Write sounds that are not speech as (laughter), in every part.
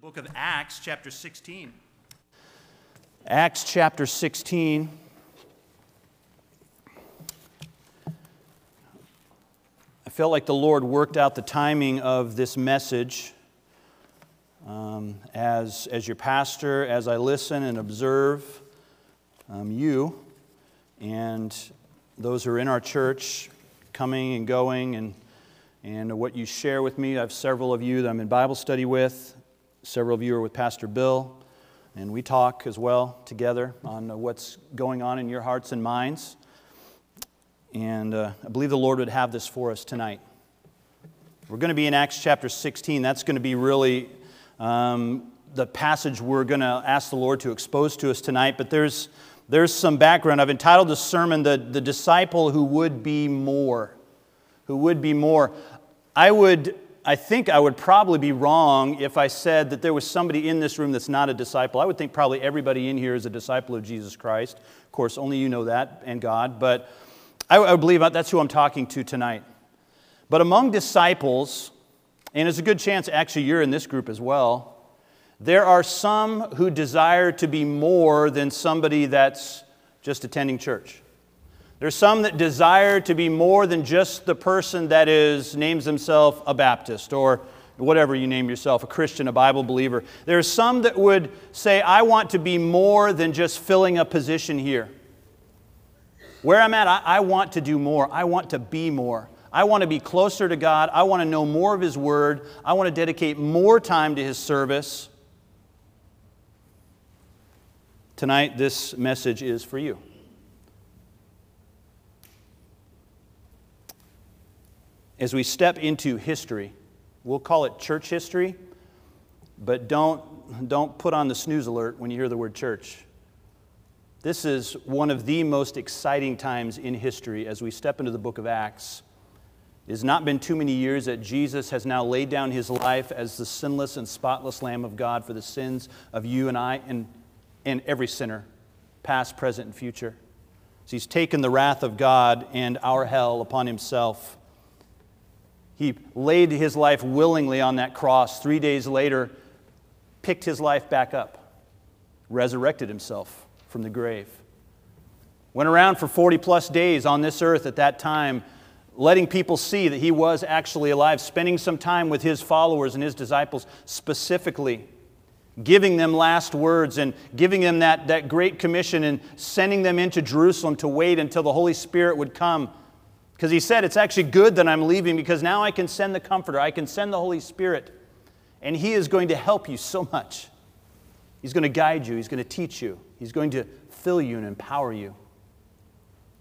book of Acts, chapter 16. Acts chapter 16. I felt like the Lord worked out the timing of this message um, as, as your pastor, as I listen and observe um, you and those who are in our church coming and going and, and what you share with me. I have several of you that I'm in Bible study with, Several of you are with Pastor Bill, and we talk as well together on what's going on in your hearts and minds. And uh, I believe the Lord would have this for us tonight. We're going to be in Acts chapter 16. That's going to be really um, the passage we're going to ask the Lord to expose to us tonight. But there's, there's some background. I've entitled the sermon, the, the Disciple Who Would Be More. Who Would Be More. I would I think I would probably be wrong if I said that there was somebody in this room that's not a disciple. I would think probably everybody in here is a disciple of Jesus Christ. Of course, only you know that and God, but I, I believe that's who I'm talking to tonight. But among disciples, and it's a good chance actually you're in this group as well, there are some who desire to be more than somebody that's just attending church. There's some that desire to be more than just the person that is names himself a Baptist or whatever you name yourself, a Christian, a Bible believer. There's some that would say, I want to be more than just filling a position here. Where I'm at, I, I want to do more. I want to be more. I want to be closer to God. I want to know more of His Word. I want to dedicate more time to His service. Tonight, this message is for you. As we step into history, we'll call it church history, but don't, don't put on the snooze alert when you hear the word church. This is one of the most exciting times in history as we step into the book of Acts. It has not been too many years that Jesus has now laid down his life as the sinless and spotless Lamb of God for the sins of you and I and, and every sinner, past, present, and future. So he's taken the wrath of God and our hell upon himself. He laid his life willingly on that cross. Three days later, picked his life back up, resurrected himself from the grave. Went around for 40 plus days on this earth at that time, letting people see that he was actually alive, spending some time with his followers and his disciples specifically, giving them last words and giving them that, that great commission and sending them into Jerusalem to wait until the Holy Spirit would come because he said, It's actually good that I'm leaving because now I can send the Comforter, I can send the Holy Spirit, and he is going to help you so much. He's going to guide you, he's going to teach you, he's going to fill you and empower you.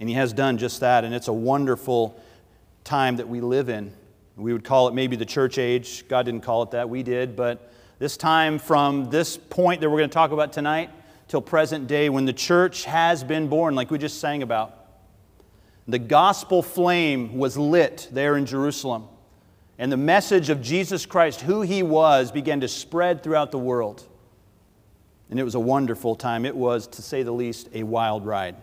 And he has done just that, and it's a wonderful time that we live in. We would call it maybe the church age. God didn't call it that, we did. But this time from this point that we're going to talk about tonight till present day, when the church has been born, like we just sang about, the gospel flame was lit there in Jerusalem. And the message of Jesus Christ, who he was, began to spread throughout the world. And it was a wonderful time. It was, to say the least, a wild ride.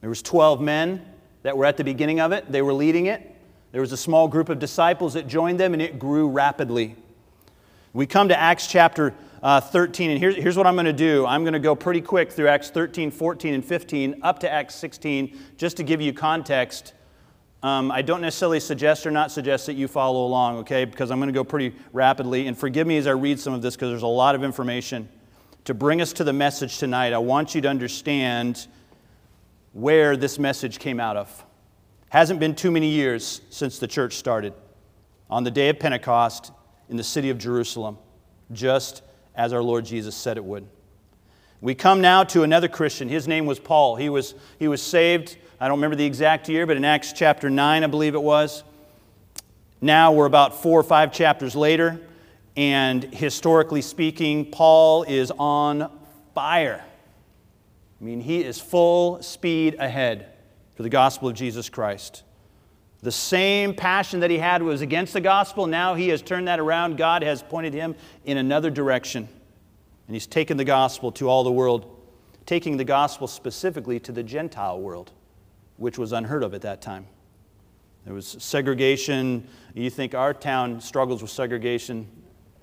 There was 12 men that were at the beginning of it. They were leading it. There was a small group of disciples that joined them, and it grew rapidly. We come to Acts chapter uh, 13. And here's, here's what I'm going to do I'm going to go pretty quick through Acts 13, 14, and 15 up to Acts 16 just to give you context. Um, I don't necessarily suggest or not suggest that you follow along, okay, because I'm going to go pretty rapidly. And forgive me as I read some of this because there's a lot of information. To bring us to the message tonight, I want you to understand where this message came out of. Hasn't been too many years since the church started. On the day of Pentecost in the city of Jerusalem, just as our Lord Jesus said it would. We come now to another Christian. His name was Paul. He was, he was saved, I don't remember the exact year, but in Acts chapter 9, I believe it was. Now we're about four or five chapters later, and historically speaking, Paul is on fire. I mean, he is full speed ahead for the gospel of Jesus Christ. The same passion that he had was against the gospel. Now he has turned that around. God has pointed him in another direction. And he's taken the gospel to all the world, taking the gospel specifically to the Gentile world, which was unheard of at that time. There was segregation. You think our town struggles with segregation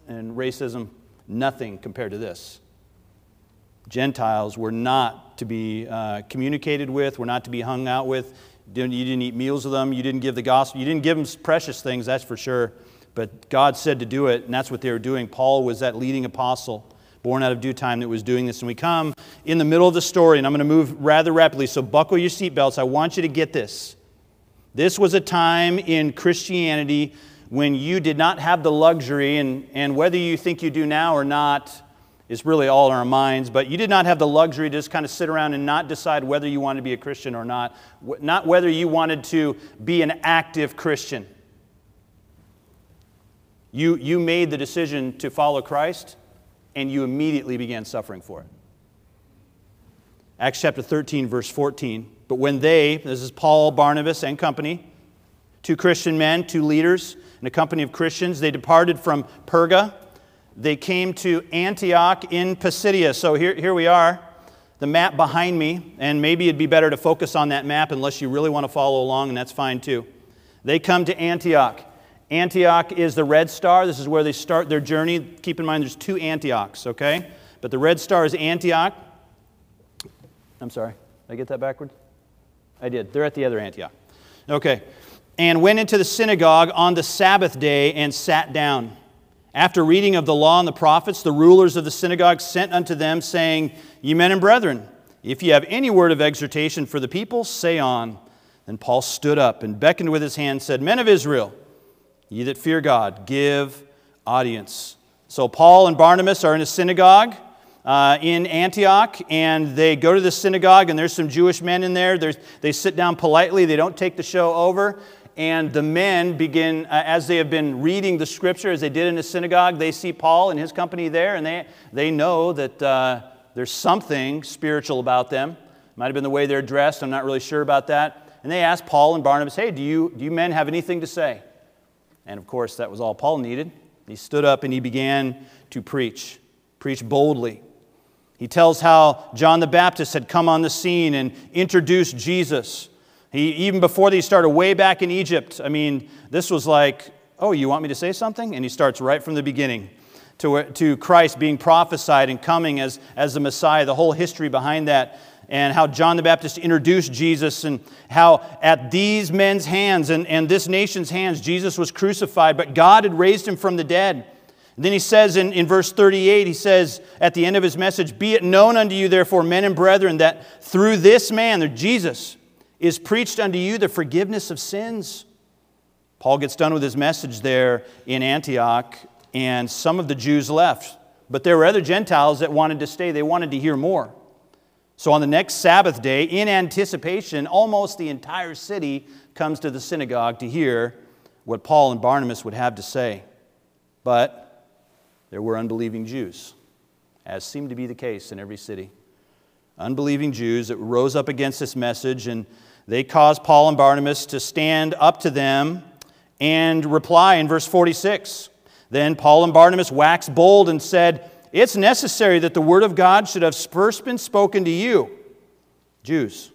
and racism. nothing compared to this. Gentiles were not to be uh, communicated with, were not to be hung out with. You didn't eat meals with them. You didn't give the gospel. You didn't give them precious things, that's for sure. But God said to do it, and that's what they were doing. Paul was that leading apostle, born out of due time, that was doing this. And we come in the middle of the story, and I'm going to move rather rapidly. So buckle your seatbelts. I want you to get this. This was a time in Christianity when you did not have the luxury, and, and whether you think you do now or not is really all in our minds, but you did not have the luxury to just kind of sit around and not decide whether you wanted to be a Christian or not, not whether you wanted to be an active Christian. You, you made the decision to follow Christ, and you immediately began suffering for it. Acts chapter 13, verse 14. But when they, this is Paul, Barnabas, and company, two Christian men, two leaders, and a company of Christians, they departed from Perga. They came to Antioch in Pisidia. So here, here we are, the map behind me, and maybe it'd be better to focus on that map unless you really want to follow along, and that's fine too. They come to Antioch. Antioch is the red star. This is where they start their journey. Keep in mind there's two Antiochs, okay? But the red star is Antioch. I'm sorry, did I get that backwards? I did. They're at the other Antioch. Okay. And went into the synagogue on the Sabbath day and sat down. After reading of the law and the prophets, the rulers of the synagogue sent unto them, saying, Ye men and brethren, if ye have any word of exhortation for the people, say on. Then Paul stood up and beckoned with his hand, said, Men of Israel, ye that fear God, give audience. So Paul and Barnabas are in a synagogue uh, in Antioch, and they go to the synagogue, and there's some Jewish men in there. They sit down politely, they don't take the show over. And the men begin, uh, as they have been reading the scripture, as they did in the synagogue, they see Paul and his company there, and they, they know that uh, there's something spiritual about them. Might have been the way they're dressed, I'm not really sure about that. And they ask Paul and Barnabas, Hey, do you, do you men have anything to say? And of course, that was all Paul needed. He stood up and he began to preach, preach boldly. He tells how John the Baptist had come on the scene and introduced Jesus. He, even before they started way back in Egypt, I mean, this was like, oh, you want me to say something? And he starts right from the beginning to, to Christ being prophesied and coming as, as the Messiah, the whole history behind that, and how John the Baptist introduced Jesus, and how at these men's hands and, and this nation's hands, Jesus was crucified, but God had raised him from the dead. Then he says in, in verse 38, he says at the end of his message, Be it known unto you, therefore, men and brethren, that through this man, Jesus, is preached unto you the forgiveness of sins. Paul gets done with his message there in Antioch, and some of the Jews left. But there were other Gentiles that wanted to stay, they wanted to hear more. So on the next Sabbath day, in anticipation, almost the entire city comes to the synagogue to hear what Paul and Barnabas would have to say. But there were unbelieving Jews, as seemed to be the case in every city. Unbelieving Jews that rose up against this message, and they caused Paul and Barnabas to stand up to them and reply in verse 46. Then Paul and Barnabas waxed bold and said, It's necessary that the word of God should have first been spoken to you, Jews.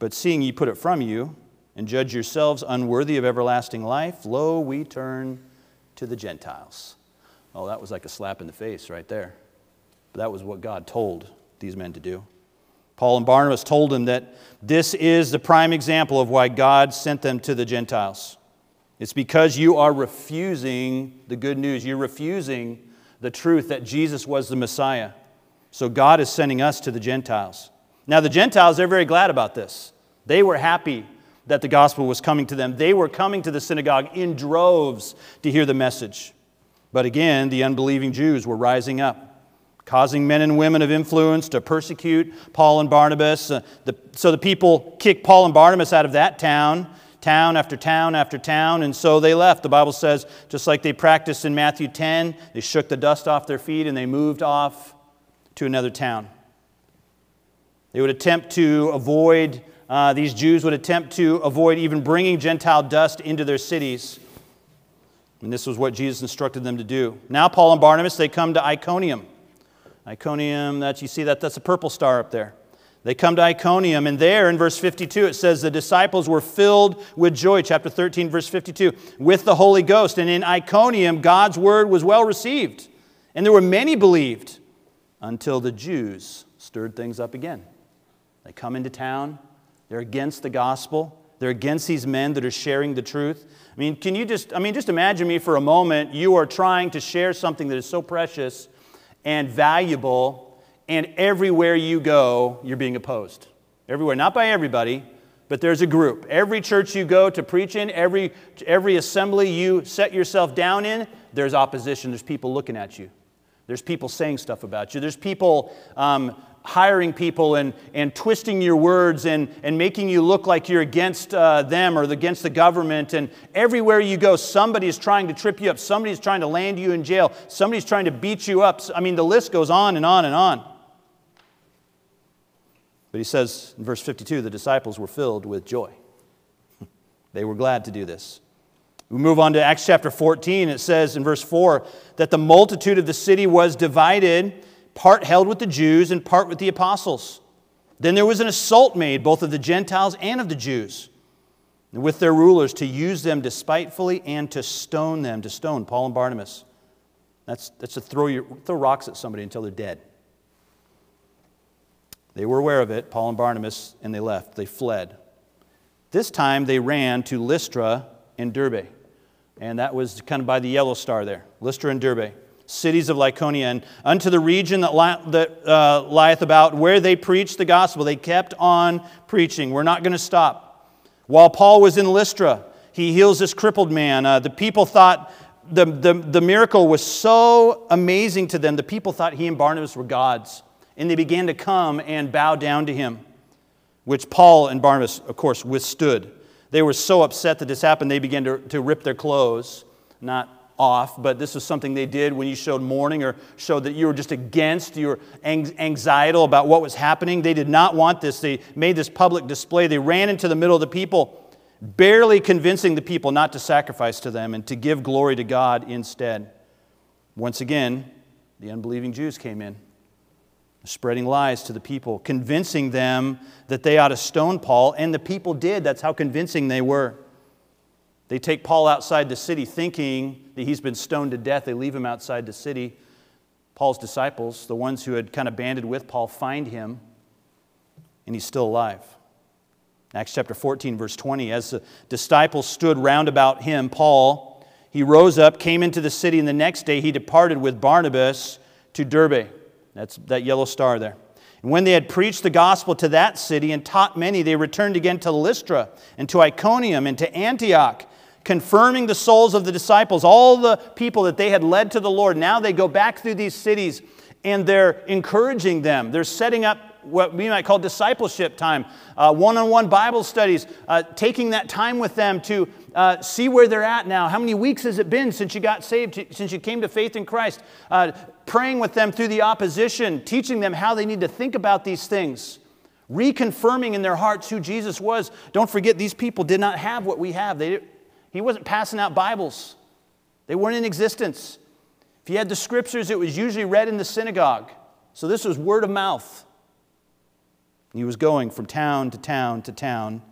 But seeing ye put it from you, and judge yourselves unworthy of everlasting life, lo, we turn to the Gentiles. Oh, that was like a slap in the face right there. But that was what God told these men to do. Paul and Barnabas told them that this is the prime example of why God sent them to the Gentiles. It's because you are refusing the good news. You're refusing the truth that Jesus was the Messiah. So God is sending us to the Gentiles. Now, the Gentiles, they're very glad about this. They were happy that the gospel was coming to them. They were coming to the synagogue in droves to hear the message. But again, the unbelieving Jews were rising up, causing men and women of influence to persecute Paul and Barnabas. Uh, the, so the people kicked Paul and Barnabas out of that town, town after town after town, and so they left. The Bible says, just like they practiced in Matthew 10, they shook the dust off their feet and they moved off to another town. They would attempt to avoid, uh, these Jews would attempt to avoid even bringing Gentile dust into their cities. And this was what Jesus instructed them to do. Now, Paul and Barnabas, they come to Iconium. Iconium, that you see that that's a purple star up there. They come to Iconium, and there in verse 52 it says the disciples were filled with joy, chapter 13, verse 52, with the Holy Ghost. And in Iconium, God's word was well received. And there were many believed until the Jews stirred things up again. They come into town, they're against the gospel, they're against these men that are sharing the truth. I mean, can you just, I mean, just imagine me for a moment. You are trying to share something that is so precious and valuable, and everywhere you go, you're being opposed. Everywhere, not by everybody, but there's a group. Every church you go to preach in, every, every assembly you set yourself down in, there's opposition. There's people looking at you. There's people saying stuff about you. There's people um, hiring people and, and twisting your words and, and making you look like you're against uh, them or against the government. And everywhere you go, somebody is trying to trip you up. Somebody's trying to land you in jail. Somebody's trying to beat you up. I mean, the list goes on and on and on. But he says in verse 52 the disciples were filled with joy. (laughs) they were glad to do this. We move on to Acts chapter 14. It says in verse 4 that the multitude of the city was divided, part held with the Jews and part with the apostles. Then there was an assault made, both of the Gentiles and of the Jews, with their rulers to use them despitefully and to stone them, to stone Paul and Barnabas. That's, that's to throw, your, throw rocks at somebody until they're dead. They were aware of it, Paul and Barnabas, and they left. They fled. This time they ran to Lystra and Derbe. And that was kind of by the yellow star there Lystra and Derbe, cities of Lycaonia. And unto the region that, li- that uh, lieth about where they preached the gospel. They kept on preaching. We're not going to stop. While Paul was in Lystra, he heals this crippled man. Uh, the people thought the, the, the miracle was so amazing to them, the people thought he and Barnabas were gods and they began to come and bow down to him, which Paul and Barnabas, of course, withstood. They were so upset that this happened, they began to, to rip their clothes, not off, but this was something they did when you showed mourning or showed that you were just against, you were anxiety about what was happening. They did not want this. They made this public display. They ran into the middle of the people, barely convincing the people not to sacrifice to them and to give glory to God instead. Once again, the unbelieving Jews came in spreading lies to the people, convincing them that they ought to stone Paul, and the people did. That's how convincing they were. They take Paul outside the city thinking that he's been stoned to death. They leave him outside the city. Paul's disciples, the ones who had kind of banded with Paul, find him, and he's still alive. Acts chapter 14, verse 20. As the disciples stood round about him, Paul, he rose up, came into the city, and the next day he departed with Barnabas to Derbe. That's that yellow star there. And when they had preached the gospel to that city and taught many, they returned again to Lystra and to Iconium and to Antioch, confirming the souls of the disciples, all the people that they had led to the Lord. Now they go back through these cities and they're encouraging them. They're setting up what we might call discipleship time, one on one Bible studies, uh, taking that time with them to uh, see where they're at now. How many weeks has it been since you got saved, since you came to faith in Christ? Uh, praying with them through the opposition, teaching them how they need to think about these things, reconfirming in their hearts who Jesus was. Don't forget, these people did not have what we have. They, he wasn't passing out Bibles, they weren't in existence. If you had the scriptures, it was usually read in the synagogue. So this was word of mouth. He was going from town to town to town,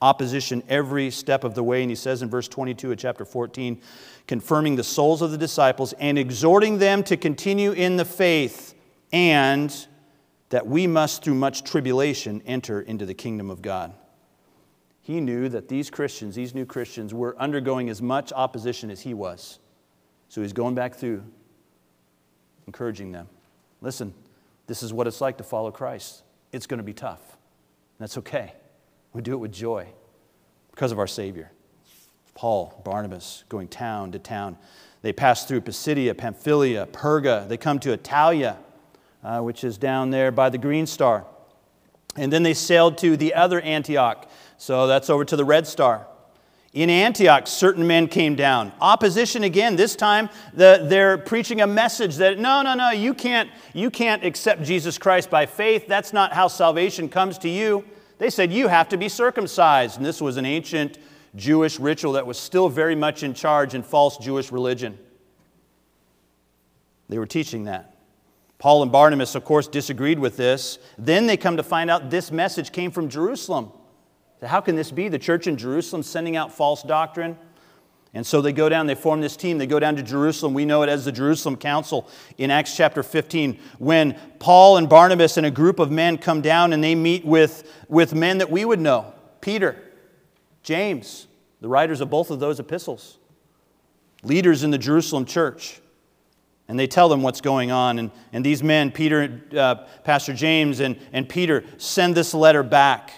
opposition every step of the way. And he says in verse 22 of chapter 14, confirming the souls of the disciples and exhorting them to continue in the faith, and that we must, through much tribulation, enter into the kingdom of God. He knew that these Christians, these new Christians, were undergoing as much opposition as he was. So he's going back through, encouraging them. Listen, this is what it's like to follow Christ it's going to be tough. That's okay. We do it with joy because of our Savior. Paul, Barnabas, going town to town. They pass through Pisidia, Pamphylia, Perga. They come to Attalia, uh, which is down there by the Green Star. And then they sailed to the other Antioch. So that's over to the Red Star. In Antioch, certain men came down. Opposition again. This time, the, they're preaching a message that no, no, no, you can't, you can't accept Jesus Christ by faith. That's not how salvation comes to you. They said you have to be circumcised. And this was an ancient Jewish ritual that was still very much in charge in false Jewish religion. They were teaching that. Paul and Barnabas, of course, disagreed with this. Then they come to find out this message came from Jerusalem. How can this be? The church in Jerusalem sending out false doctrine? And so they go down, they form this team, they go down to Jerusalem. We know it as the Jerusalem Council in Acts chapter 15, when Paul and Barnabas and a group of men come down and they meet with, with men that we would know Peter, James, the writers of both of those epistles, leaders in the Jerusalem church. And they tell them what's going on. And, and these men, Peter, uh, Pastor James, and, and Peter, send this letter back.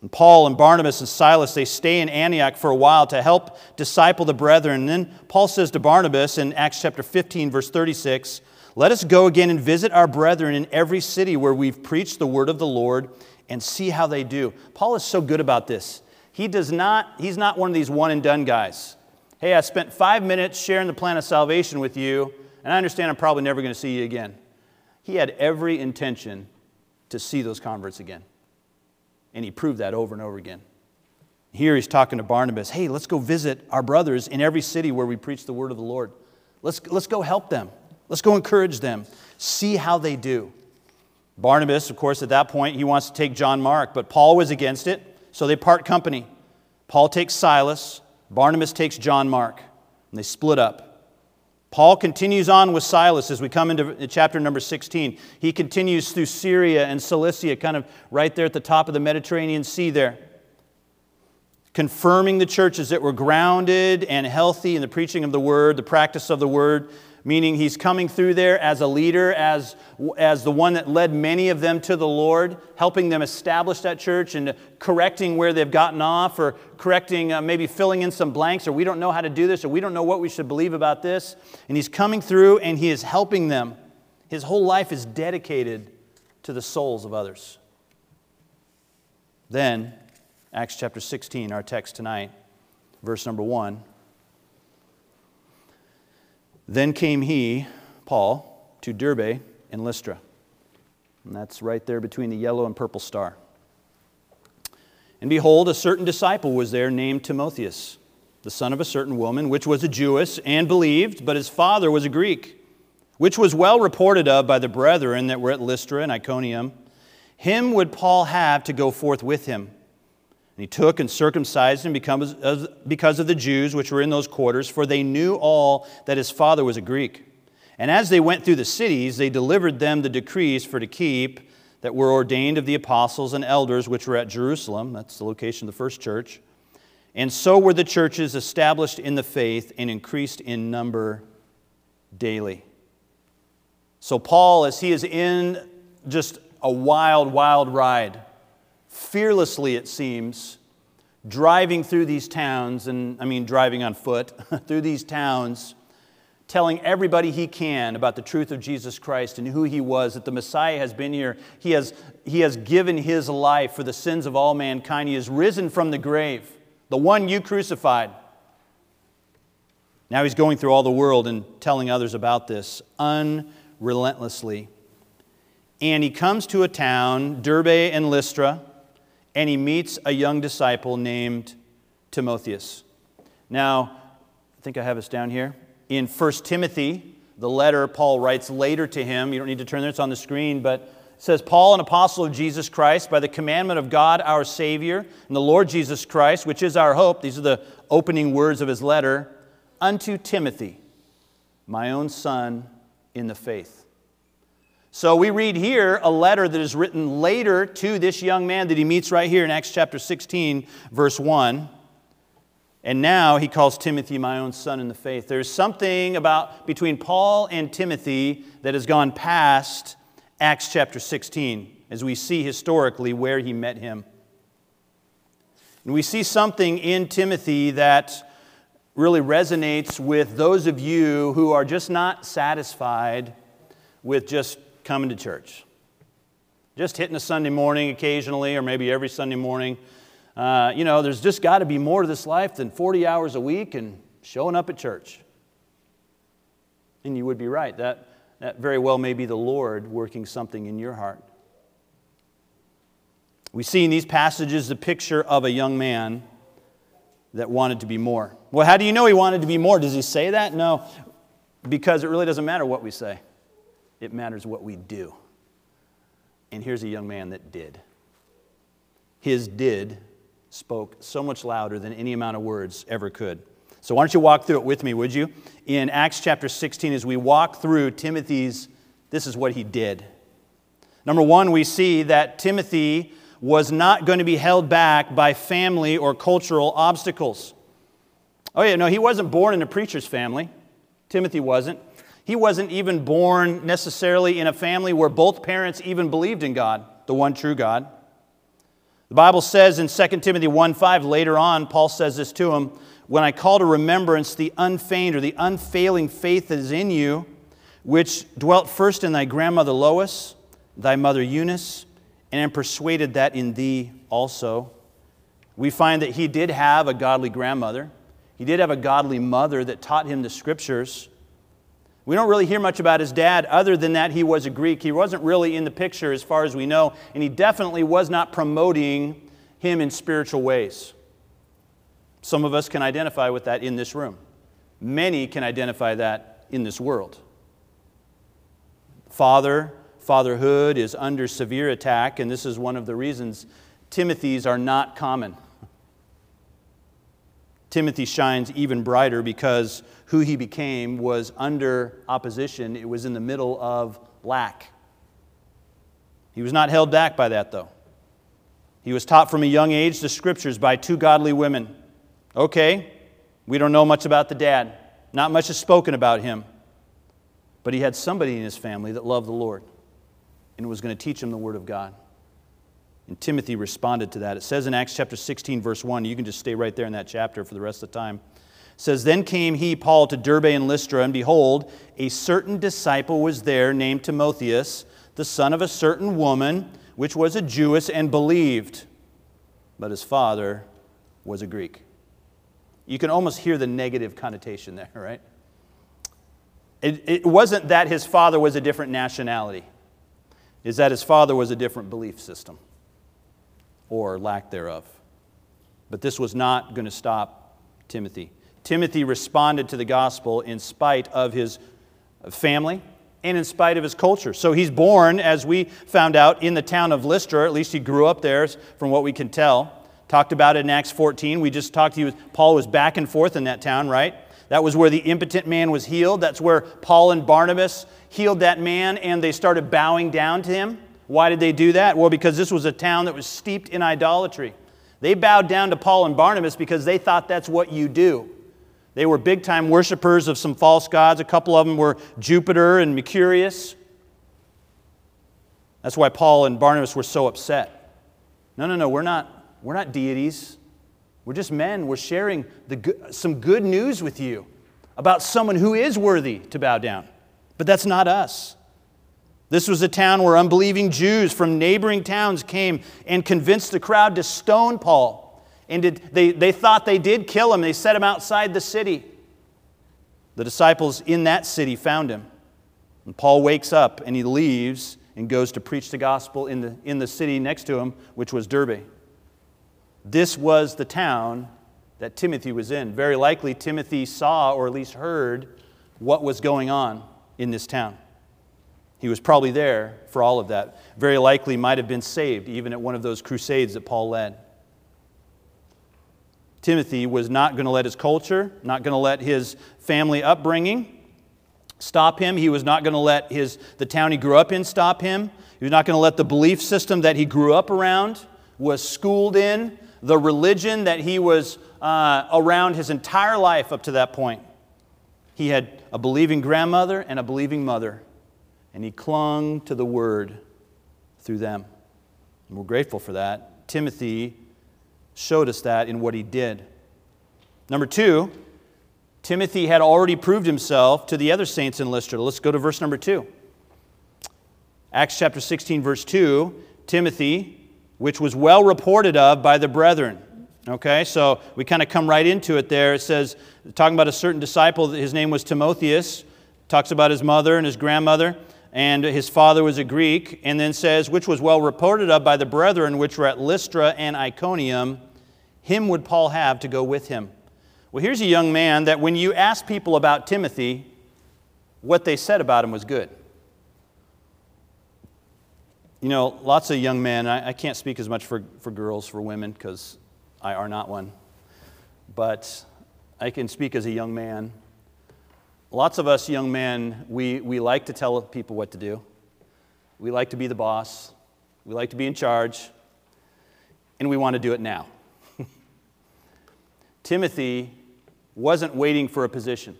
And Paul and Barnabas and Silas, they stay in Antioch for a while to help disciple the brethren. And then Paul says to Barnabas in Acts chapter 15, verse 36, Let us go again and visit our brethren in every city where we've preached the word of the Lord and see how they do. Paul is so good about this. He does not, he's not one of these one and done guys. Hey, I spent five minutes sharing the plan of salvation with you, and I understand I'm probably never going to see you again. He had every intention to see those converts again. And he proved that over and over again. Here he's talking to Barnabas hey, let's go visit our brothers in every city where we preach the word of the Lord. Let's, let's go help them. Let's go encourage them. See how they do. Barnabas, of course, at that point, he wants to take John Mark, but Paul was against it, so they part company. Paul takes Silas, Barnabas takes John Mark, and they split up. Paul continues on with Silas as we come into chapter number 16. He continues through Syria and Cilicia, kind of right there at the top of the Mediterranean Sea there, confirming the churches that were grounded and healthy in the preaching of the word, the practice of the word, meaning he's coming through there as a leader, as, as the one that led many of them to the Lord, helping them establish that church and correcting where they've gotten off or correcting, uh, maybe filling in some blanks, or we don't know how to do this, or we don't know what we should believe about this. And he's coming through and he is helping them. His whole life is dedicated to the souls of others. Then, Acts chapter 16, our text tonight, verse number 1. Then came he, Paul, to Derbe and Lystra. And that's right there between the yellow and purple star. And behold, a certain disciple was there named Timotheus, the son of a certain woman, which was a Jewess and believed, but his father was a Greek, which was well reported of by the brethren that were at Lystra and Iconium. Him would Paul have to go forth with him and he took and circumcised him because of the Jews which were in those quarters, for they knew all that his father was a Greek. And as they went through the cities, they delivered them the decrees for to keep that were ordained of the apostles and elders which were at Jerusalem. That's the location of the first church. And so were the churches established in the faith and increased in number daily. So, Paul, as he is in just a wild, wild ride, fearlessly, it seems, driving through these towns, and I mean driving on foot, (laughs) through these towns, telling everybody he can about the truth of Jesus Christ and who he was, that the Messiah has been here. He has, he has given his life for the sins of all mankind. He has risen from the grave, the one you crucified. Now he's going through all the world and telling others about this unrelentlessly. And he comes to a town, Derbe and Lystra and he meets a young disciple named Timotheus. Now, I think I have this down here. In 1 Timothy, the letter Paul writes later to him, you don't need to turn there, it's on the screen, but says, Paul, an apostle of Jesus Christ, by the commandment of God our Savior, and the Lord Jesus Christ, which is our hope, these are the opening words of his letter, unto Timothy, my own son in the faith so we read here a letter that is written later to this young man that he meets right here in Acts chapter 16, verse 1. And now he calls Timothy my own son in the faith. There's something about between Paul and Timothy that has gone past Acts chapter 16 as we see historically where he met him. And we see something in Timothy that really resonates with those of you who are just not satisfied with just coming to church. Just hitting a Sunday morning occasionally, or maybe every Sunday morning. Uh, you know, there's just got to be more to this life than 40 hours a week and showing up at church. And you would be right. That, that very well may be the Lord working something in your heart. We see in these passages the picture of a young man that wanted to be more. Well, how do you know he wanted to be more? Does he say that? No, because it really doesn't matter what we say it matters what we do. And here's a young man that did. His did spoke so much louder than any amount of words ever could. So why don't you walk through it with me, would you? In Acts chapter 16, as we walk through Timothy's, this is what he did. Number one, we see that Timothy was not going to be held back by family or cultural obstacles. Oh, yeah, no, he wasn't born in a preacher's family. Timothy wasn't. He wasn't even born necessarily in a family where both parents even believed in God, the one true God. The Bible says in 2 Timothy 1 5, later on, Paul says this to him When I call to remembrance the unfeigned or the unfailing faith that is in you, which dwelt first in thy grandmother Lois, thy mother Eunice, and am persuaded that in thee also. We find that he did have a godly grandmother. He did have a godly mother that taught him the scriptures. We don't really hear much about his dad other than that he was a Greek. He wasn't really in the picture as far as we know, and he definitely was not promoting him in spiritual ways. Some of us can identify with that in this room. Many can identify that in this world. Father Fatherhood is under severe attack, and this is one of the reasons Timothy's are not common. Timothy shines even brighter because who he became was under opposition. It was in the middle of lack. He was not held back by that, though. He was taught from a young age the scriptures by two godly women. Okay, we don't know much about the dad, not much is spoken about him, but he had somebody in his family that loved the Lord and was going to teach him the Word of God. And Timothy responded to that. It says in Acts chapter 16, verse 1, you can just stay right there in that chapter for the rest of the time. It says, Then came he, Paul, to Derbe and Lystra, and behold, a certain disciple was there named Timotheus, the son of a certain woman, which was a Jewess, and believed, but his father was a Greek. You can almost hear the negative connotation there, (laughs) right? It, it wasn't that his father was a different nationality is that his father was a different belief system or lack thereof. But this was not going to stop Timothy. Timothy responded to the gospel in spite of his family and in spite of his culture. So he's born, as we found out, in the town of Lystra. At least he grew up there, from what we can tell. Talked about it in Acts 14. We just talked, he was, Paul was back and forth in that town, right? That was where the impotent man was healed. That's where Paul and Barnabas healed that man and they started bowing down to him. Why did they do that? Well, because this was a town that was steeped in idolatry. They bowed down to Paul and Barnabas because they thought that's what you do. They were big time worshippers of some false gods. A couple of them were Jupiter and Mercurius. That's why Paul and Barnabas were so upset. No, no, no, we're not, we're not deities. We're just men. We're sharing the, some good news with you about someone who is worthy to bow down. But that's not us. This was a town where unbelieving Jews from neighboring towns came and convinced the crowd to stone Paul. And did, they, they thought they did kill him. They set him outside the city. The disciples in that city found him. And Paul wakes up and he leaves and goes to preach the gospel in the, in the city next to him, which was Derbe. This was the town that Timothy was in. Very likely, Timothy saw or at least heard what was going on in this town. He was probably there for all of that. Very likely might have been saved even at one of those crusades that Paul led. Timothy was not going to let his culture, not going to let his family upbringing stop him. He was not going to let his, the town he grew up in stop him. He was not going to let the belief system that he grew up around, was schooled in, the religion that he was uh, around his entire life up to that point. He had a believing grandmother and a believing mother, and he clung to the word through them. And we're grateful for that. Timothy showed us that in what he did. Number two, Timothy had already proved himself to the other saints in Lystra. Let's go to verse number two. Acts chapter 16, verse 2 Timothy, which was well reported of by the brethren. Okay, so we kind of come right into it there. It says, talking about a certain disciple, his name was Timotheus, talks about his mother and his grandmother, and his father was a Greek, and then says, which was well reported of by the brethren which were at Lystra and Iconium, him would Paul have to go with him. Well, here's a young man that when you ask people about Timothy, what they said about him was good. You know, lots of young men, I, I can't speak as much for, for girls, for women, because I are not one. But I can speak as a young man. Lots of us young men, we, we like to tell people what to do. We like to be the boss. We like to be in charge. And we want to do it now. (laughs) Timothy wasn't waiting for a position.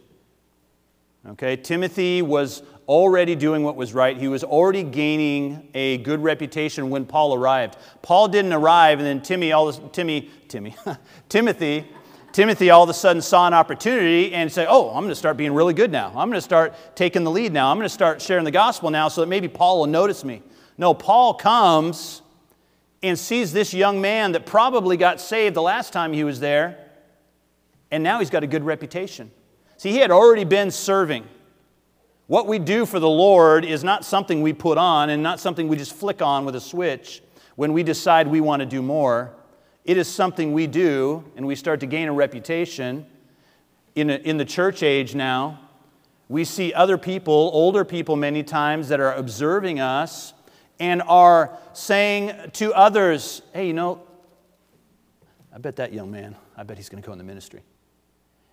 Okay, Timothy was already doing what was right. He was already gaining a good reputation when Paul arrived. Paul didn't arrive, and then Timmy, all this, Timmy, Timmy, (laughs) Timothy, Timothy all of a sudden saw an opportunity and said, "Oh, I'm going to start being really good now. I'm going to start taking the lead now. I'm going to start sharing the gospel now, so that maybe Paul will notice me." No, Paul comes and sees this young man that probably got saved the last time he was there, and now he's got a good reputation. See, he had already been serving. What we do for the Lord is not something we put on and not something we just flick on with a switch when we decide we want to do more. It is something we do, and we start to gain a reputation. In, a, in the church age now, we see other people, older people many times, that are observing us and are saying to others, hey, you know, I bet that young man, I bet he's going to go in the ministry.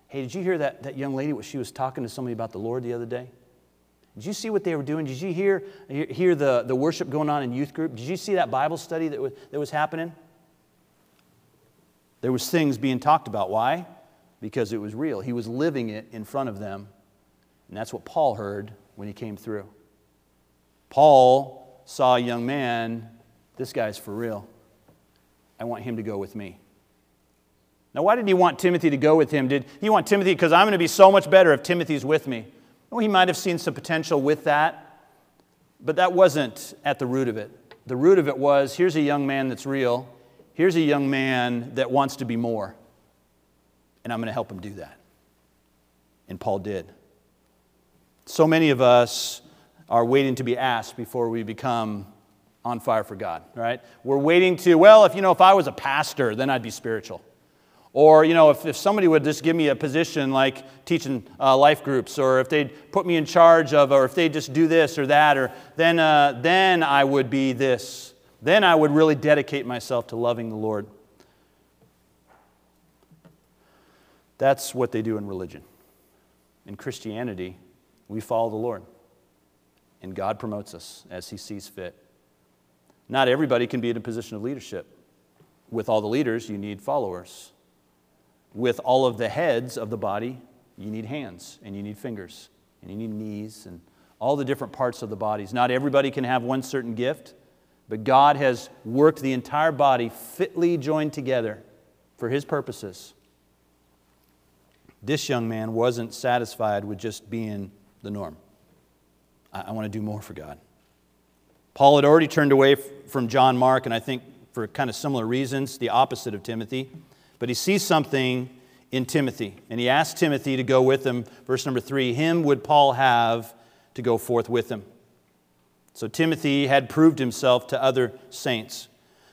Hey, did you hear that, that young lady, what she was talking to somebody about the Lord the other day? Did you see what they were doing? Did you hear, hear the, the worship going on in youth group? Did you see that Bible study that was, that was happening? There was things being talked about. Why? Because it was real. He was living it in front of them. And that's what Paul heard when he came through. Paul saw a young man, this guy's for real. I want him to go with me. Now, why did he want Timothy to go with him? Did he want Timothy because I'm going to be so much better if Timothy's with me? Well, he might have seen some potential with that, but that wasn't at the root of it. The root of it was here's a young man that's real, here's a young man that wants to be more, and I'm going to help him do that. And Paul did. So many of us are waiting to be asked before we become on fire for God, right? We're waiting to, well, if you know, if I was a pastor, then I'd be spiritual. Or, you know, if, if somebody would just give me a position like teaching uh, life groups, or if they'd put me in charge of, or if they'd just do this or that, or then, uh, then I would be this. Then I would really dedicate myself to loving the Lord. That's what they do in religion. In Christianity, we follow the Lord, and God promotes us as He sees fit. Not everybody can be in a position of leadership. With all the leaders, you need followers with all of the heads of the body, you need hands and you need fingers and you need knees and all the different parts of the bodies. Not everybody can have one certain gift, but God has worked the entire body fitly joined together for His purposes. This young man wasn't satisfied with just being the norm. I, I want to do more for God. Paul had already turned away from John Mark, and I think for kind of similar reasons, the opposite of Timothy. But he sees something in Timothy, and he asks Timothy to go with him. Verse number three Him would Paul have to go forth with him. So Timothy had proved himself to other saints.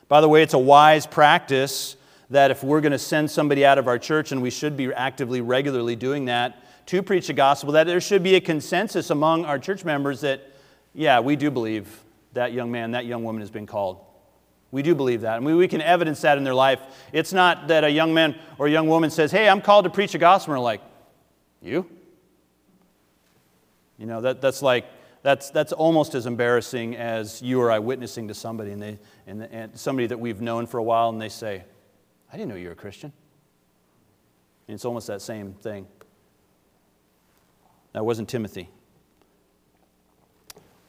By the way, it's a wise practice that if we're going to send somebody out of our church, and we should be actively, regularly doing that, to preach the gospel, that there should be a consensus among our church members that, yeah, we do believe that young man, that young woman has been called. We do believe that. And mean, we can evidence that in their life. It's not that a young man or a young woman says, Hey, I'm called to preach the gospel. And we're like, You? You know, that, that's like, that's, that's almost as embarrassing as you or I witnessing to somebody and, they, and, and somebody that we've known for a while and they say, I didn't know you were a Christian. And it's almost that same thing. That wasn't Timothy.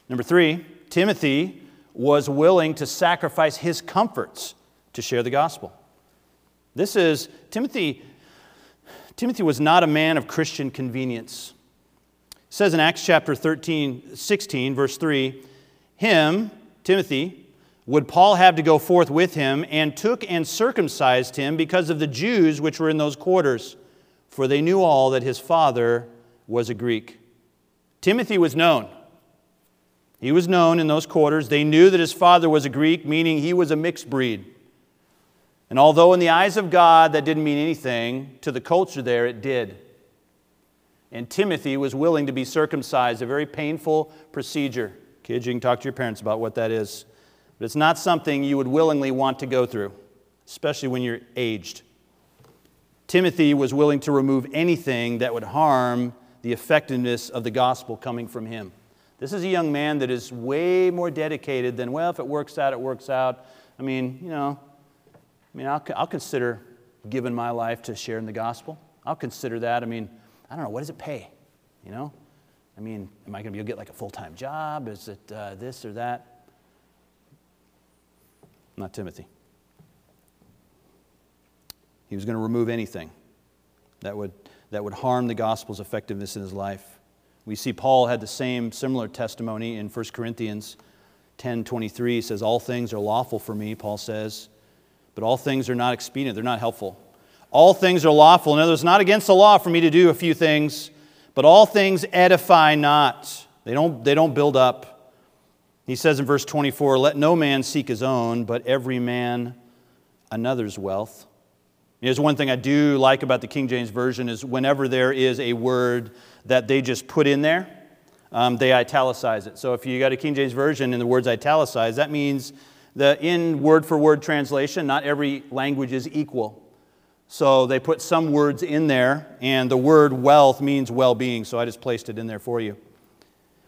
Number three, Timothy was willing to sacrifice his comforts to share the gospel. This is Timothy. Timothy was not a man of Christian convenience. It says in Acts chapter 13, 16, verse 3, him, Timothy, would Paul have to go forth with him, and took and circumcised him because of the Jews which were in those quarters, for they knew all that his father was a Greek. Timothy was known. He was known in those quarters. They knew that his father was a Greek, meaning he was a mixed breed. And although in the eyes of God that didn't mean anything, to the culture there it did. And Timothy was willing to be circumcised, a very painful procedure. Kids, you can talk to your parents about what that is. But it's not something you would willingly want to go through, especially when you're aged. Timothy was willing to remove anything that would harm the effectiveness of the gospel coming from him. This is a young man that is way more dedicated than, well, if it works out, it works out. I mean, you know, I mean, I'll, I'll consider giving my life to sharing the gospel. I'll consider that. I mean, I don't know, what does it pay? You know? I mean, am I going to be able to get like a full time job? Is it uh, this or that? Not Timothy. He was going to remove anything that would, that would harm the gospel's effectiveness in his life. We see Paul had the same similar testimony in 1 Corinthians 10 23. He says, All things are lawful for me, Paul says, but all things are not expedient. They're not helpful. All things are lawful. In other words, not against the law for me to do a few things, but all things edify not. They don't, they don't build up. He says in verse 24, Let no man seek his own, but every man another's wealth. There's one thing I do like about the King James Version is whenever there is a word that they just put in there, um, they italicize it. So if you got a King James Version and the words italicized, that means that in word for word translation, not every language is equal. So they put some words in there, and the word wealth means well being, so I just placed it in there for you.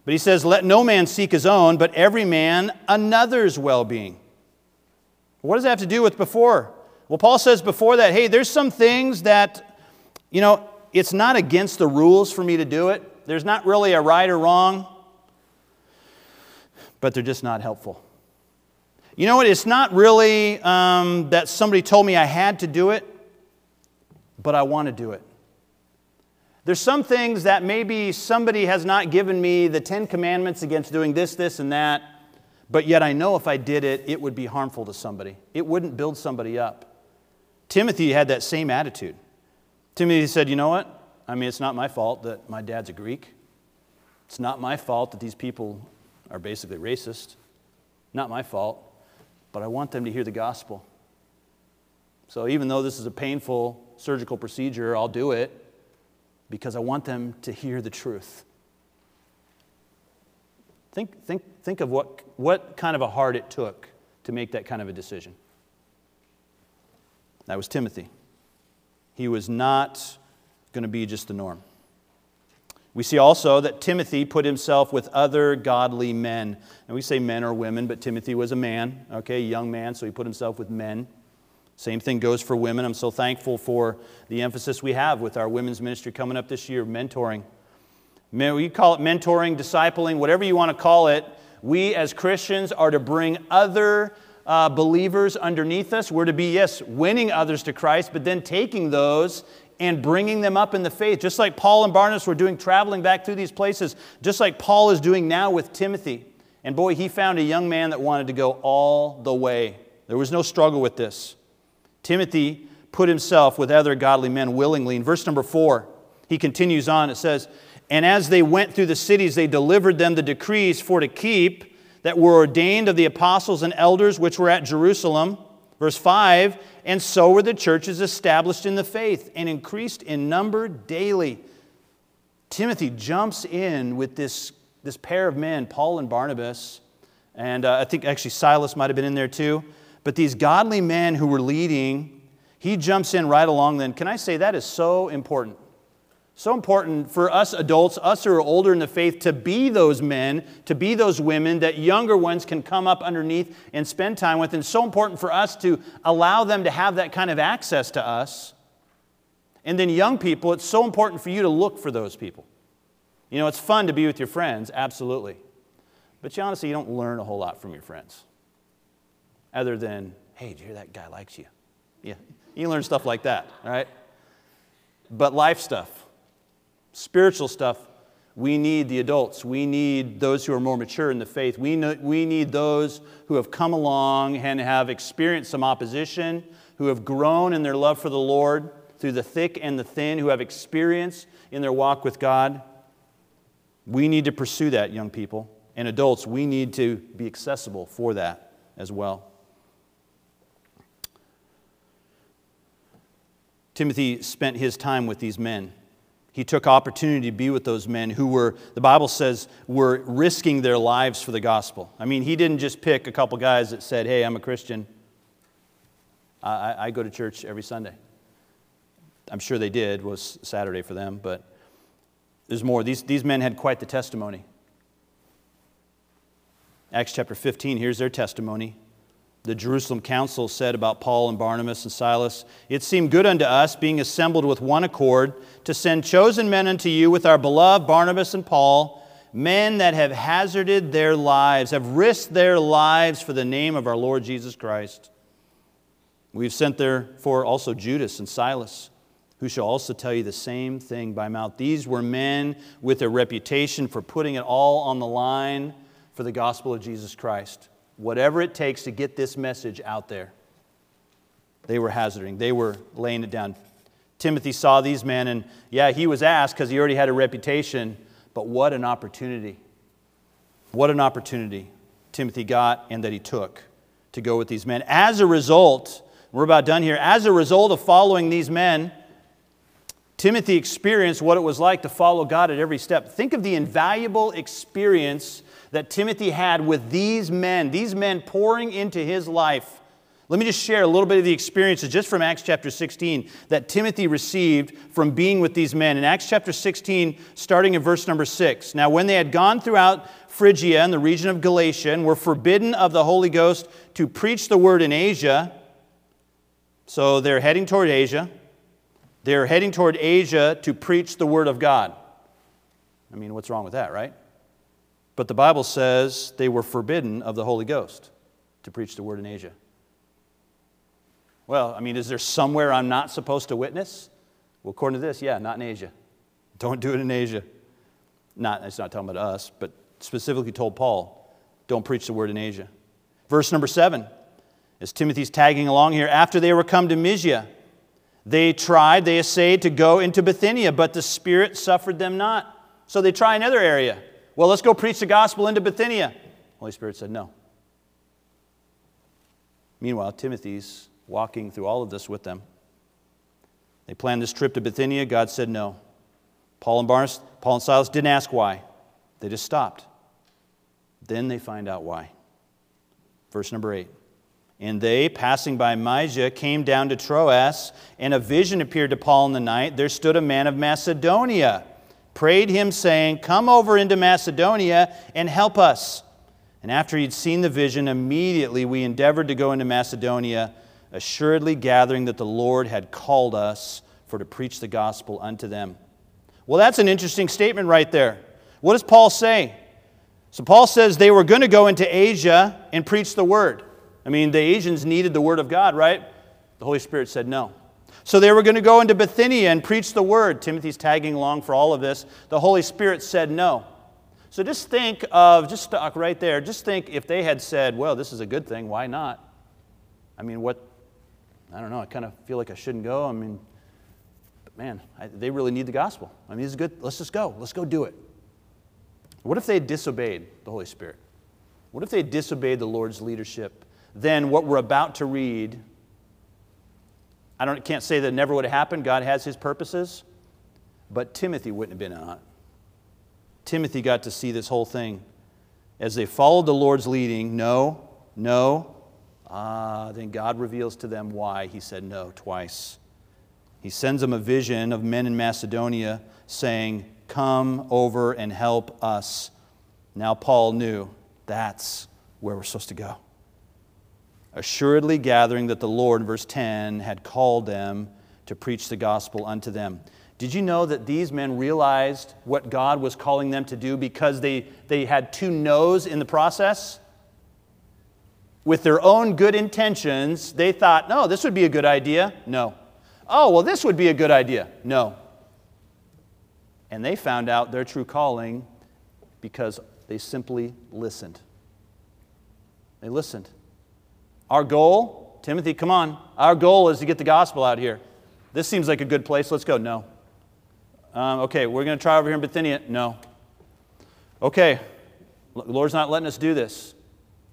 But he says, Let no man seek his own, but every man another's well being. What does that have to do with before? Well, Paul says before that, hey, there's some things that, you know, it's not against the rules for me to do it. There's not really a right or wrong, but they're just not helpful. You know what? It's not really um, that somebody told me I had to do it, but I want to do it. There's some things that maybe somebody has not given me the Ten Commandments against doing this, this, and that, but yet I know if I did it, it would be harmful to somebody. It wouldn't build somebody up. Timothy had that same attitude. Timothy said, You know what? I mean, it's not my fault that my dad's a Greek. It's not my fault that these people are basically racist. Not my fault. But I want them to hear the gospel. So even though this is a painful surgical procedure, I'll do it because I want them to hear the truth. Think, think, think of what, what kind of a heart it took to make that kind of a decision. That was Timothy. He was not going to be just the norm. We see also that Timothy put himself with other godly men. And we say men or women, but Timothy was a man, okay, a young man, so he put himself with men. Same thing goes for women. I'm so thankful for the emphasis we have with our women's ministry coming up this year, mentoring. We call it mentoring, discipling, whatever you want to call it. We as Christians are to bring other uh, believers underneath us. We're to be, yes, winning others to Christ, but then taking those and bringing them up in the faith. Just like Paul and Barnabas were doing, traveling back through these places, just like Paul is doing now with Timothy. And boy, he found a young man that wanted to go all the way. There was no struggle with this. Timothy put himself with other godly men willingly. In verse number four, he continues on. It says, And as they went through the cities, they delivered them the decrees for to keep that were ordained of the apostles and elders which were at Jerusalem. Verse 5 And so were the churches established in the faith and increased in number daily. Timothy jumps in with this, this pair of men, Paul and Barnabas. And uh, I think actually Silas might have been in there too. But these godly men who were leading, he jumps in right along then. Can I say that is so important? So important for us adults, us who are older in the faith, to be those men, to be those women that younger ones can come up underneath and spend time with. And so important for us to allow them to have that kind of access to us. And then, young people, it's so important for you to look for those people. You know, it's fun to be with your friends, absolutely. But you honestly, you don't learn a whole lot from your friends. Other than, hey, did you hear that guy likes you? Yeah, you learn stuff like that, right? But life stuff, Spiritual stuff, we need the adults. We need those who are more mature in the faith. We, know, we need those who have come along and have experienced some opposition, who have grown in their love for the Lord through the thick and the thin, who have experience in their walk with God. We need to pursue that, young people. And adults, we need to be accessible for that as well. Timothy spent his time with these men. He took opportunity to be with those men who were, the Bible says, were risking their lives for the gospel. I mean, he didn't just pick a couple guys that said, hey, I'm a Christian. I, I go to church every Sunday. I'm sure they did, was Saturday for them, but there's more. These, these men had quite the testimony. Acts chapter 15, here's their testimony. The Jerusalem council said about Paul and Barnabas and Silas It seemed good unto us, being assembled with one accord, to send chosen men unto you with our beloved Barnabas and Paul, men that have hazarded their lives, have risked their lives for the name of our Lord Jesus Christ. We've sent therefore also Judas and Silas who shall also tell you the same thing by mouth. These were men with a reputation for putting it all on the line for the gospel of Jesus Christ. Whatever it takes to get this message out there. They were hazarding, they were laying it down. Timothy saw these men, and yeah, he was asked because he already had a reputation, but what an opportunity. What an opportunity Timothy got and that he took to go with these men. As a result, we're about done here. As a result of following these men, Timothy experienced what it was like to follow God at every step. Think of the invaluable experience that Timothy had with these men, these men pouring into his life. Let me just share a little bit of the experiences just from Acts chapter 16 that Timothy received from being with these men. In Acts chapter 16, starting in verse number 6. Now, when they had gone throughout Phrygia and the region of Galatia and were forbidden of the Holy Ghost to preach the word in Asia, so they're heading toward Asia. They're heading toward Asia to preach the Word of God. I mean, what's wrong with that, right? But the Bible says they were forbidden of the Holy Ghost to preach the Word in Asia. Well, I mean, is there somewhere I'm not supposed to witness? Well, according to this, yeah, not in Asia. Don't do it in Asia. Not, it's not talking about us, but specifically told Paul, don't preach the word in Asia. Verse number seven, as Timothy's tagging along here, after they were come to Mysia, they tried, they essayed to go into Bithynia, but the Spirit suffered them not. So they try another area. Well, let's go preach the gospel into Bithynia. Holy Spirit said no. Meanwhile, Timothy's walking through all of this with them. They planned this trip to Bithynia. God said no. Paul and Barnabas, Paul and Silas didn't ask why. They just stopped. Then they find out why. Verse number 8. And they, passing by Mysia, came down to Troas, and a vision appeared to Paul in the night. There stood a man of Macedonia, prayed him, saying, Come over into Macedonia and help us. And after he'd seen the vision, immediately we endeavored to go into Macedonia, assuredly gathering that the Lord had called us for to preach the gospel unto them. Well, that's an interesting statement right there. What does Paul say? So, Paul says they were going to go into Asia and preach the word. I mean, the Asians needed the Word of God, right? The Holy Spirit said no. So they were going to go into Bithynia and preach the Word. Timothy's tagging along for all of this. The Holy Spirit said no. So just think of, just stop right there, just think if they had said, well, this is a good thing, why not? I mean, what, I don't know, I kind of feel like I shouldn't go. I mean, but man, I, they really need the gospel. I mean, this is good. Let's just go. Let's go do it. What if they disobeyed the Holy Spirit? What if they disobeyed the Lord's leadership then what we're about to read, I don't, can't say that never would have happened. God has his purposes. But Timothy wouldn't have been on it. Timothy got to see this whole thing. As they followed the Lord's leading, no, no, ah, then God reveals to them why he said no twice. He sends them a vision of men in Macedonia saying, Come over and help us. Now, Paul knew that's where we're supposed to go assuredly gathering that the Lord, verse 10, had called them to preach the gospel unto them. Did you know that these men realized what God was calling them to do because they, they had two no's in the process? With their own good intentions, they thought, no, this would be a good idea. No. Oh, well, this would be a good idea. No. And they found out their true calling because they simply listened. They listened. Our goal, Timothy, come on. Our goal is to get the gospel out here. This seems like a good place. Let's go. No. Um, okay, we're going to try over here in Bithynia. No. Okay, the Lord's not letting us do this.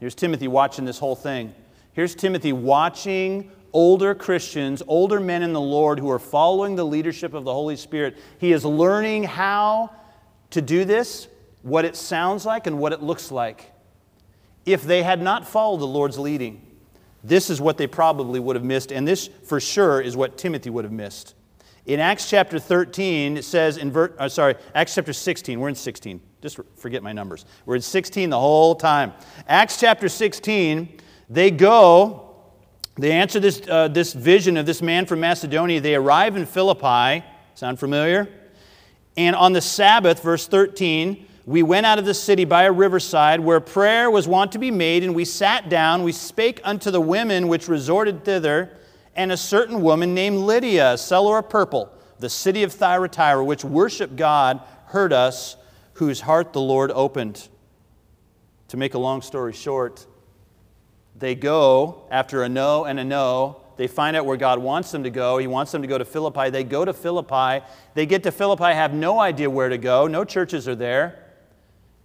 Here's Timothy watching this whole thing. Here's Timothy watching older Christians, older men in the Lord who are following the leadership of the Holy Spirit. He is learning how to do this, what it sounds like, and what it looks like. If they had not followed the Lord's leading, this is what they probably would have missed, and this for sure is what Timothy would have missed. In Acts chapter 13, it says in ver- uh, sorry, Acts chapter 16. We're in 16. Just forget my numbers. We're in 16 the whole time. Acts chapter 16, they go, they answer this, uh, this vision of this man from Macedonia. They arrive in Philippi. Sound familiar? And on the Sabbath, verse 13, we went out of the city by a riverside where prayer was wont to be made, and we sat down. We spake unto the women which resorted thither and a certain woman named Lydia, a seller of purple, the city of Thyatira, which worshiped God, heard us, whose heart the Lord opened. To make a long story short, they go after a no and a no. They find out where God wants them to go. He wants them to go to Philippi. They go to Philippi. They get to Philippi, have no idea where to go. No churches are there.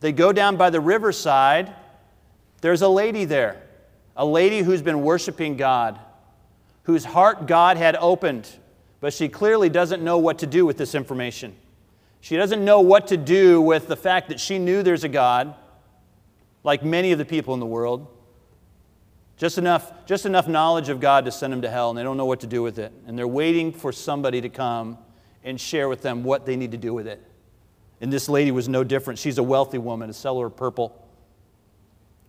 They go down by the riverside. There's a lady there, a lady who's been worshiping God whose heart God had opened, but she clearly doesn't know what to do with this information. She doesn't know what to do with the fact that she knew there's a God, like many of the people in the world. Just enough, just enough knowledge of God to send them to hell, and they don't know what to do with it. And they're waiting for somebody to come and share with them what they need to do with it. And this lady was no different. She's a wealthy woman, a seller of purple.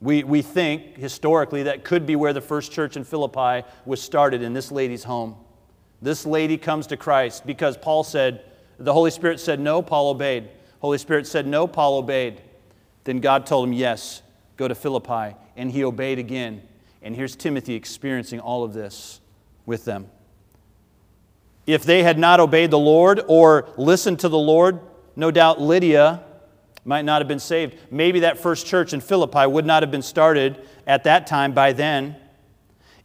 We, we think historically that could be where the first church in Philippi was started in this lady's home. This lady comes to Christ because Paul said, the Holy Spirit said no, Paul obeyed. Holy Spirit said no, Paul obeyed. Then God told him, yes, go to Philippi. And he obeyed again. And here's Timothy experiencing all of this with them. If they had not obeyed the Lord or listened to the Lord, no doubt Lydia might not have been saved. Maybe that first church in Philippi would not have been started at that time by then.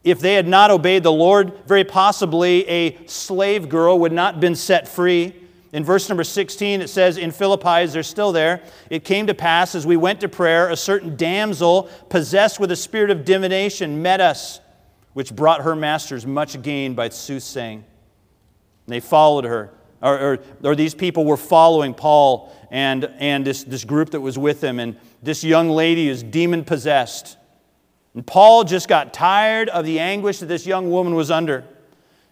If they had not obeyed the Lord, very possibly a slave girl would not have been set free. In verse number 16, it says, In Philippi, they're still there, it came to pass as we went to prayer, a certain damsel possessed with a spirit of divination met us, which brought her masters much gain by soothsaying. And they followed her or, or, or, these people were following Paul and, and this, this group that was with him. And this young lady is demon possessed. And Paul just got tired of the anguish that this young woman was under.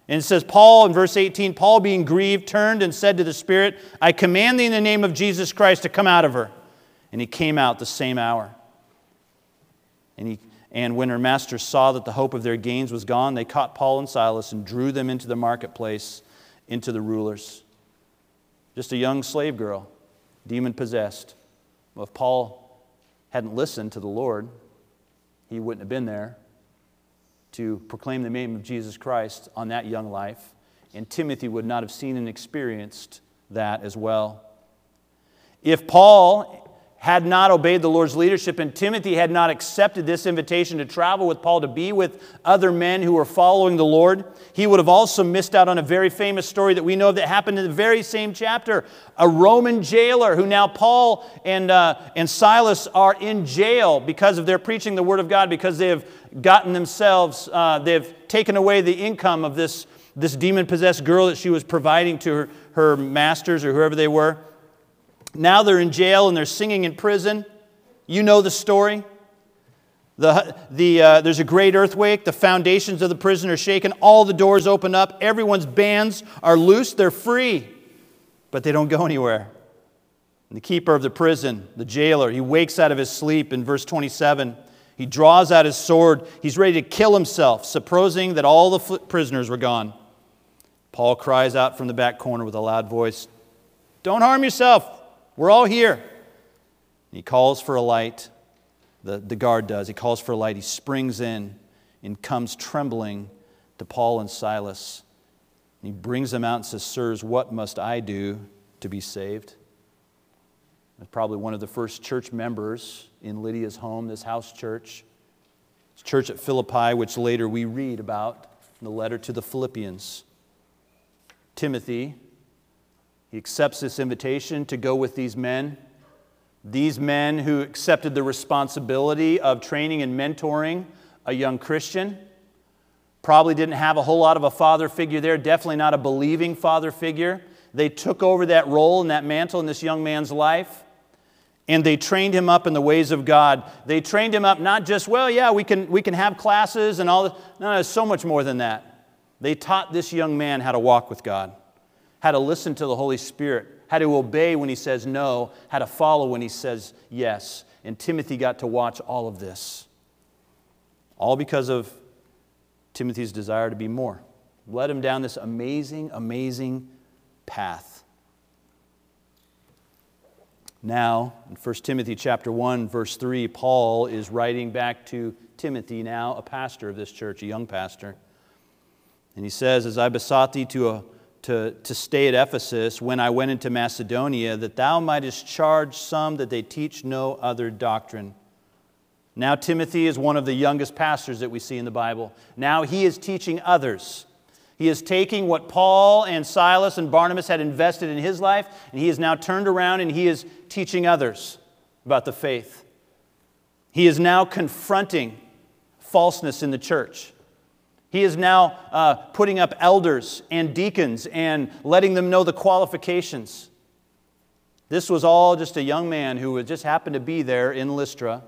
And it says, Paul in verse 18, Paul being grieved turned and said to the Spirit, I command thee in the name of Jesus Christ to come out of her. And he came out the same hour. And, he, and when her masters saw that the hope of their gains was gone, they caught Paul and Silas and drew them into the marketplace into the rulers. Just a young slave girl, demon possessed. Well, if Paul hadn't listened to the Lord, he wouldn't have been there to proclaim the name of Jesus Christ on that young life. And Timothy would not have seen and experienced that as well. If Paul had not obeyed the Lord's leadership and Timothy had not accepted this invitation to travel with Paul to be with other men who were following the Lord, he would have also missed out on a very famous story that we know that happened in the very same chapter. A Roman jailer who now Paul and, uh, and Silas are in jail because of their preaching the Word of God, because they have gotten themselves, uh, they've taken away the income of this, this demon possessed girl that she was providing to her, her masters or whoever they were. Now they're in jail and they're singing in prison. You know the story. The, the, uh, there's a great earthquake. The foundations of the prison are shaken. All the doors open up. Everyone's bands are loose. They're free, but they don't go anywhere. And the keeper of the prison, the jailer, he wakes out of his sleep in verse 27. He draws out his sword. He's ready to kill himself, supposing that all the prisoners were gone. Paul cries out from the back corner with a loud voice Don't harm yourself. We're all here. He calls for a light. The, the guard does. He calls for a light. He springs in and comes trembling to Paul and Silas. he brings them out and says, Sirs, what must I do to be saved? Probably one of the first church members in Lydia's home, this house church. Church at Philippi, which later we read about in the letter to the Philippians. Timothy, he accepts this invitation to go with these men. These men who accepted the responsibility of training and mentoring a young Christian. Probably didn't have a whole lot of a father figure there, definitely not a believing father figure. They took over that role and that mantle in this young man's life and they trained him up in the ways of God. They trained him up not just, well, yeah, we can, we can have classes and all. No, no, so much more than that. They taught this young man how to walk with God. How to listen to the Holy Spirit, how to obey when he says no, how to follow when he says yes. And Timothy got to watch all of this. All because of Timothy's desire to be more. Led him down this amazing, amazing path. Now, in 1 Timothy chapter 1, verse 3, Paul is writing back to Timothy, now a pastor of this church, a young pastor. And he says, As I besought thee to, uh, to, to stay at Ephesus when I went into Macedonia, that thou mightest charge some that they teach no other doctrine. Now, Timothy is one of the youngest pastors that we see in the Bible. Now he is teaching others. He is taking what Paul and Silas and Barnabas had invested in his life, and he has now turned around and he is teaching others about the faith. He is now confronting falseness in the church. He is now uh, putting up elders and deacons and letting them know the qualifications. This was all just a young man who just happened to be there in Lystra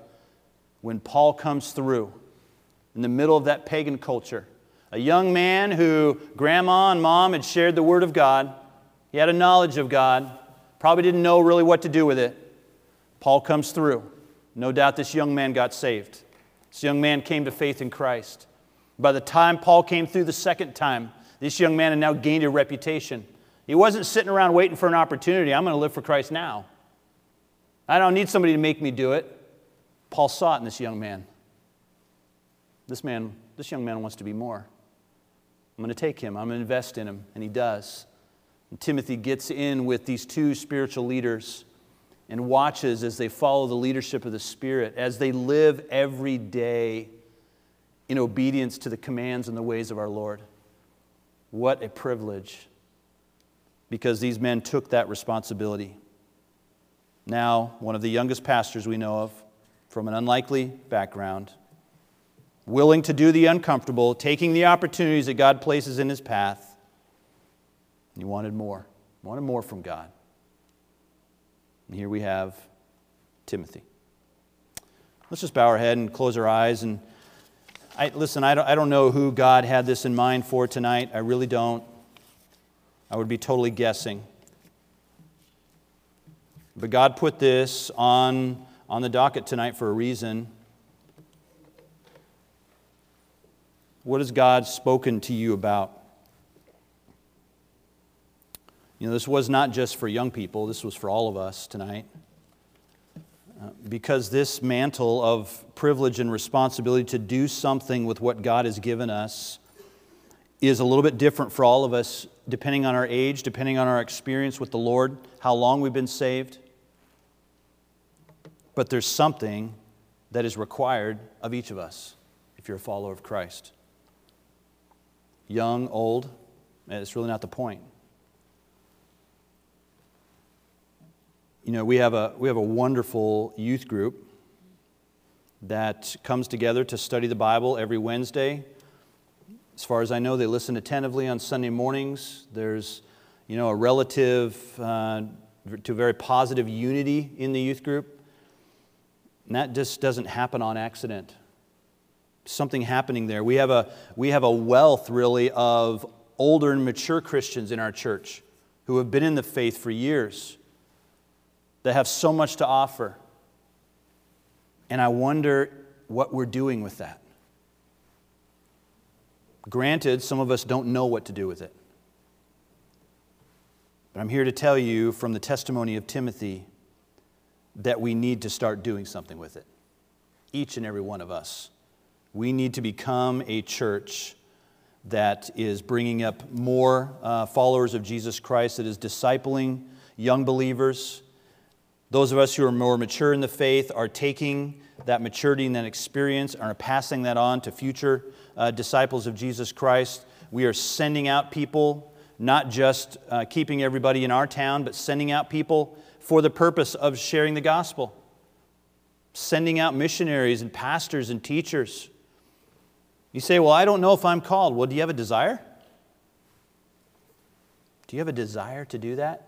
when Paul comes through in the middle of that pagan culture a young man who grandma and mom had shared the Word of God. He had a knowledge of God, probably didn't know really what to do with it. Paul comes through. No doubt this young man got saved. This young man came to faith in Christ. By the time Paul came through the second time, this young man had now gained a reputation. He wasn't sitting around waiting for an opportunity. I'm going to live for Christ now. I don't need somebody to make me do it. Paul saw it in this young man. This man, this young man wants to be more. I'm going to take him, I'm going to invest in him. And he does. And Timothy gets in with these two spiritual leaders and watches as they follow the leadership of the Spirit, as they live every day in obedience to the commands and the ways of our Lord. What a privilege, because these men took that responsibility. Now, one of the youngest pastors we know of, from an unlikely background, willing to do the uncomfortable, taking the opportunities that God places in his path. He wanted more, wanted more from God. And here we have Timothy. Let's just bow our head and close our eyes. And I, listen, I don't, I don't know who God had this in mind for tonight. I really don't. I would be totally guessing. But God put this on, on the docket tonight for a reason. What has God spoken to you about? You know, this was not just for young people, this was for all of us tonight. Because this mantle of privilege and responsibility to do something with what God has given us is a little bit different for all of us, depending on our age, depending on our experience with the Lord, how long we've been saved. But there's something that is required of each of us if you're a follower of Christ young, old, it's really not the point. You know, we have a, we have a wonderful youth group that comes together to study the Bible every Wednesday. As far as I know, they listen attentively on Sunday mornings. There's, you know, a relative uh, to very positive unity in the youth group. And that just doesn't happen on accident something happening there. We have a, we have a wealth, really, of older and mature Christians in our church who have been in the faith for years that have so much to offer. And I wonder what we're doing with that. Granted, some of us don't know what to do with it. But I'm here to tell you from the testimony of Timothy that we need to start doing something with it. Each and every one of us. We need to become a church that is bringing up more uh, followers of Jesus Christ, that is discipling young believers. Those of us who are more mature in the faith are taking that maturity and that experience and are passing that on to future uh, disciples of Jesus Christ. We are sending out people, not just uh, keeping everybody in our town, but sending out people for the purpose of sharing the gospel, sending out missionaries and pastors and teachers you say, Well, I don't know if I'm called. Well, do you have a desire? Do you have a desire to do that?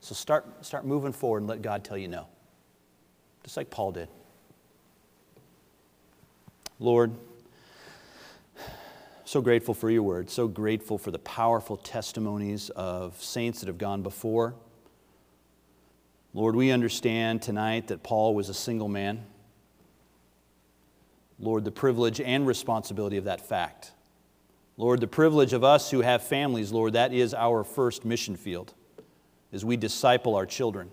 So start, start moving forward and let God tell you no. Just like Paul did. Lord, so grateful for your word, so grateful for the powerful testimonies of saints that have gone before. Lord, we understand tonight that Paul was a single man. Lord, the privilege and responsibility of that fact. Lord, the privilege of us who have families, Lord, that is our first mission field as we disciple our children.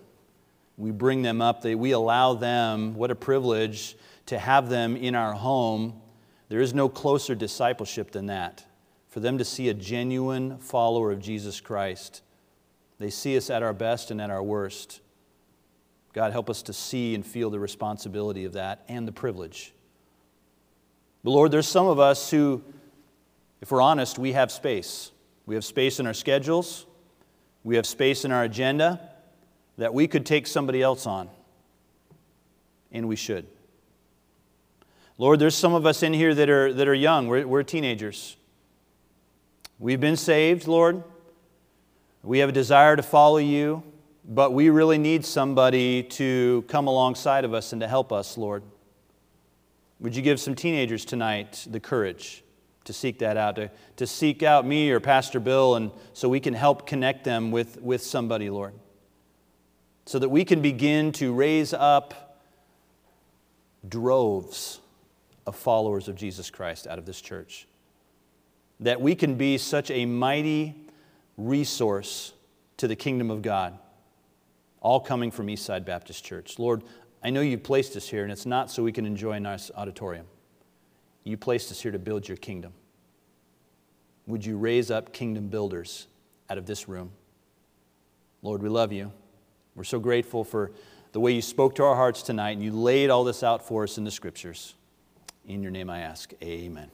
We bring them up, they, we allow them, what a privilege to have them in our home. There is no closer discipleship than that. For them to see a genuine follower of Jesus Christ, they see us at our best and at our worst. God, help us to see and feel the responsibility of that and the privilege. But Lord, there's some of us who, if we're honest, we have space. We have space in our schedules, we have space in our agenda that we could take somebody else on, and we should. Lord, there's some of us in here that are, that are young, we're, we're teenagers. We've been saved, Lord. We have a desire to follow you, but we really need somebody to come alongside of us and to help us, Lord. Would you give some teenagers tonight the courage to seek that out, to, to seek out me or Pastor Bill, and so we can help connect them with, with somebody, Lord? So that we can begin to raise up droves of followers of Jesus Christ out of this church. That we can be such a mighty resource to the kingdom of God, all coming from Eastside Baptist Church. Lord, I know you placed us here, and it's not so we can enjoy a nice auditorium. You placed us here to build your kingdom. Would you raise up kingdom builders out of this room? Lord, we love you. We're so grateful for the way you spoke to our hearts tonight and you laid all this out for us in the scriptures. In your name I ask, amen.